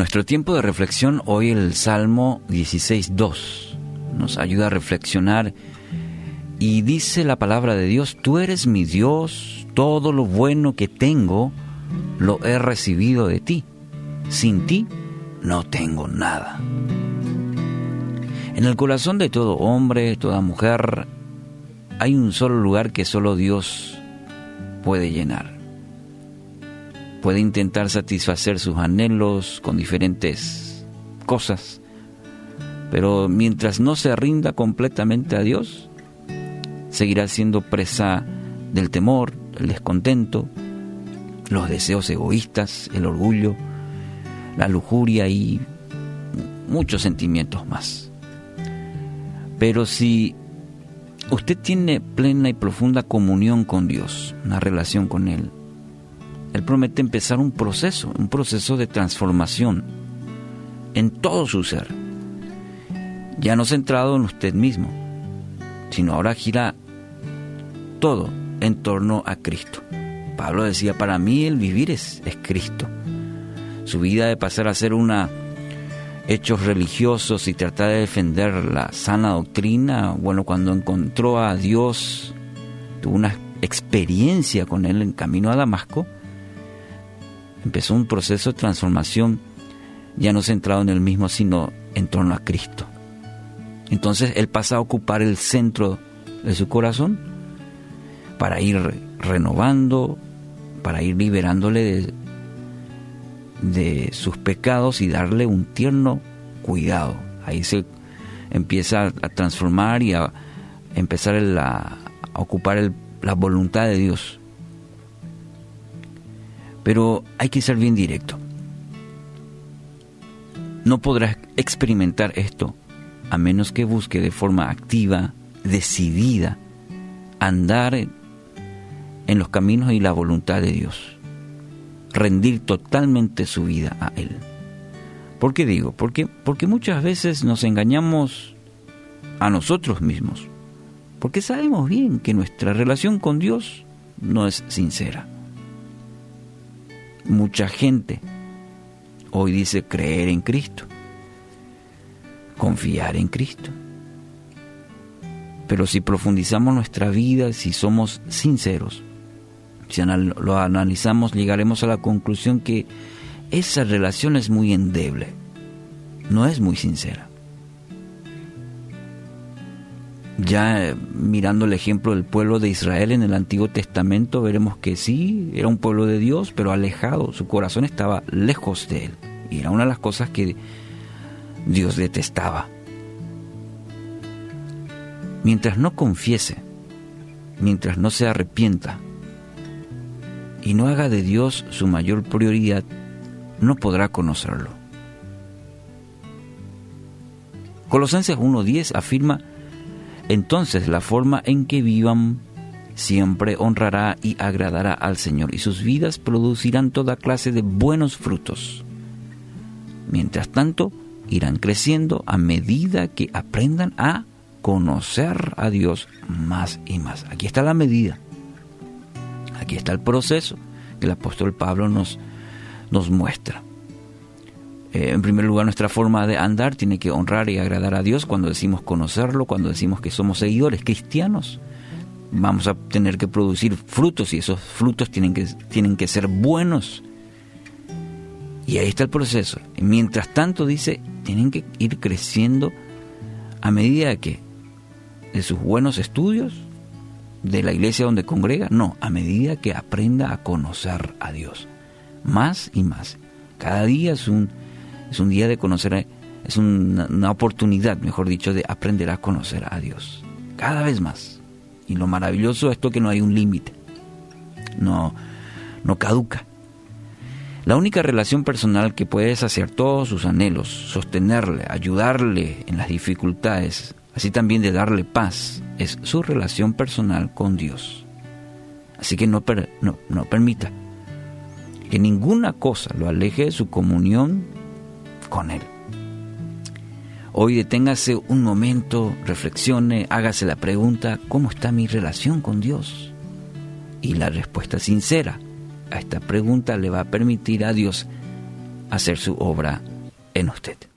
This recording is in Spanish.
nuestro tiempo de reflexión, hoy el Salmo 16.2 nos ayuda a reflexionar y dice la palabra de Dios, tú eres mi Dios, todo lo bueno que tengo lo he recibido de ti. Sin ti no tengo nada. En el corazón de todo hombre, toda mujer, hay un solo lugar que solo Dios puede llenar. Puede intentar satisfacer sus anhelos con diferentes cosas, pero mientras no se rinda completamente a Dios, seguirá siendo presa del temor, el descontento, los deseos egoístas, el orgullo, la lujuria y muchos sentimientos más. Pero si usted tiene plena y profunda comunión con Dios, una relación con Él, Él promete empezar un proceso, un proceso de transformación en todo su ser, ya no centrado en usted mismo, sino ahora gira todo en torno a Cristo. Pablo decía, para mí el vivir es, Cristo. Su vida de pasar a ser una hechos religiosos y tratar de defender la sana doctrina, bueno, cuando encontró a Dios, tuvo una experiencia con Él en camino a Damasco, empezó un proceso de transformación ya no centrado en él mismo, sino en torno a Cristo. Entonces Él pasa a ocupar el centro de su corazón para ir renovando, para ir liberándole de, de sus pecados y darle un tierno cuidado. Ahí se empieza a transformar y a empezar a, ocupar la voluntad de Dios. Pero hay que ser bien directo. No podrás experimentar esto a menos que busque de forma activa, decidida, andar en los caminos y la voluntad de Dios rendir totalmente su vida a Él. ¿Por qué digo? Porque, porque muchas veces nos engañamos a nosotros mismos, porque sabemos bien que nuestra relación con Dios no es sincera. Mucha gente hoy dice creer en Cristo, confiar en Cristo. Pero si profundizamos nuestra vida, si somos sinceros, si lo analizamos, llegaremos a la conclusión que esa relación es muy endeble, no es muy sincera. Ya eh, mirando el ejemplo del pueblo de Israel en el Antiguo Testamento, veremos que sí, era un pueblo de Dios, pero alejado, su corazón estaba lejos de él. Y era una de las cosas que Dios detestaba. Mientras no confiese, mientras no se arrepienta, y no haga de Dios su mayor prioridad, no podrá conocerlo. Colosenses 1.10 afirma, entonces la forma en que vivan siempre honrará y agradará al Señor y sus vidas producirán toda clase de buenos frutos. Mientras tanto, irán creciendo a medida que aprendan a conocer a Dios más y más. Aquí está la medida. Aquí está el proceso que el apóstol Pablo nos, nos muestra. Eh, en primer lugar, nuestra forma de andar tiene que honrar y agradar a Dios cuando decimos conocerlo, cuando decimos que somos seguidores cristianos. Vamos a tener que producir frutos y esos frutos tienen que, tienen que ser buenos. Y ahí está el proceso. Mientras tanto, dice, tienen que ir creciendo a medida que de sus buenos estudios, de la iglesia donde congrega, no, a medida que aprenda a conocer a Dios, más y más. Cada día es un, es un día de conocer, es una, oportunidad, mejor dicho, de aprender a conocer a Dios, cada vez más. Y lo maravilloso es esto que no hay un límite, no, no caduca. La única relación personal que puede saciar todos sus anhelos, sostenerle, ayudarle en las dificultades, así también de darle paz, es su relación personal con Dios. Así que no, no, no permita que ninguna cosa lo aleje de su comunión con Él. Hoy deténgase un momento, reflexione, hágase la pregunta, ¿cómo está mi relación con Dios? Y la respuesta sincera a esta pregunta le va a permitir a Dios hacer su obra en usted.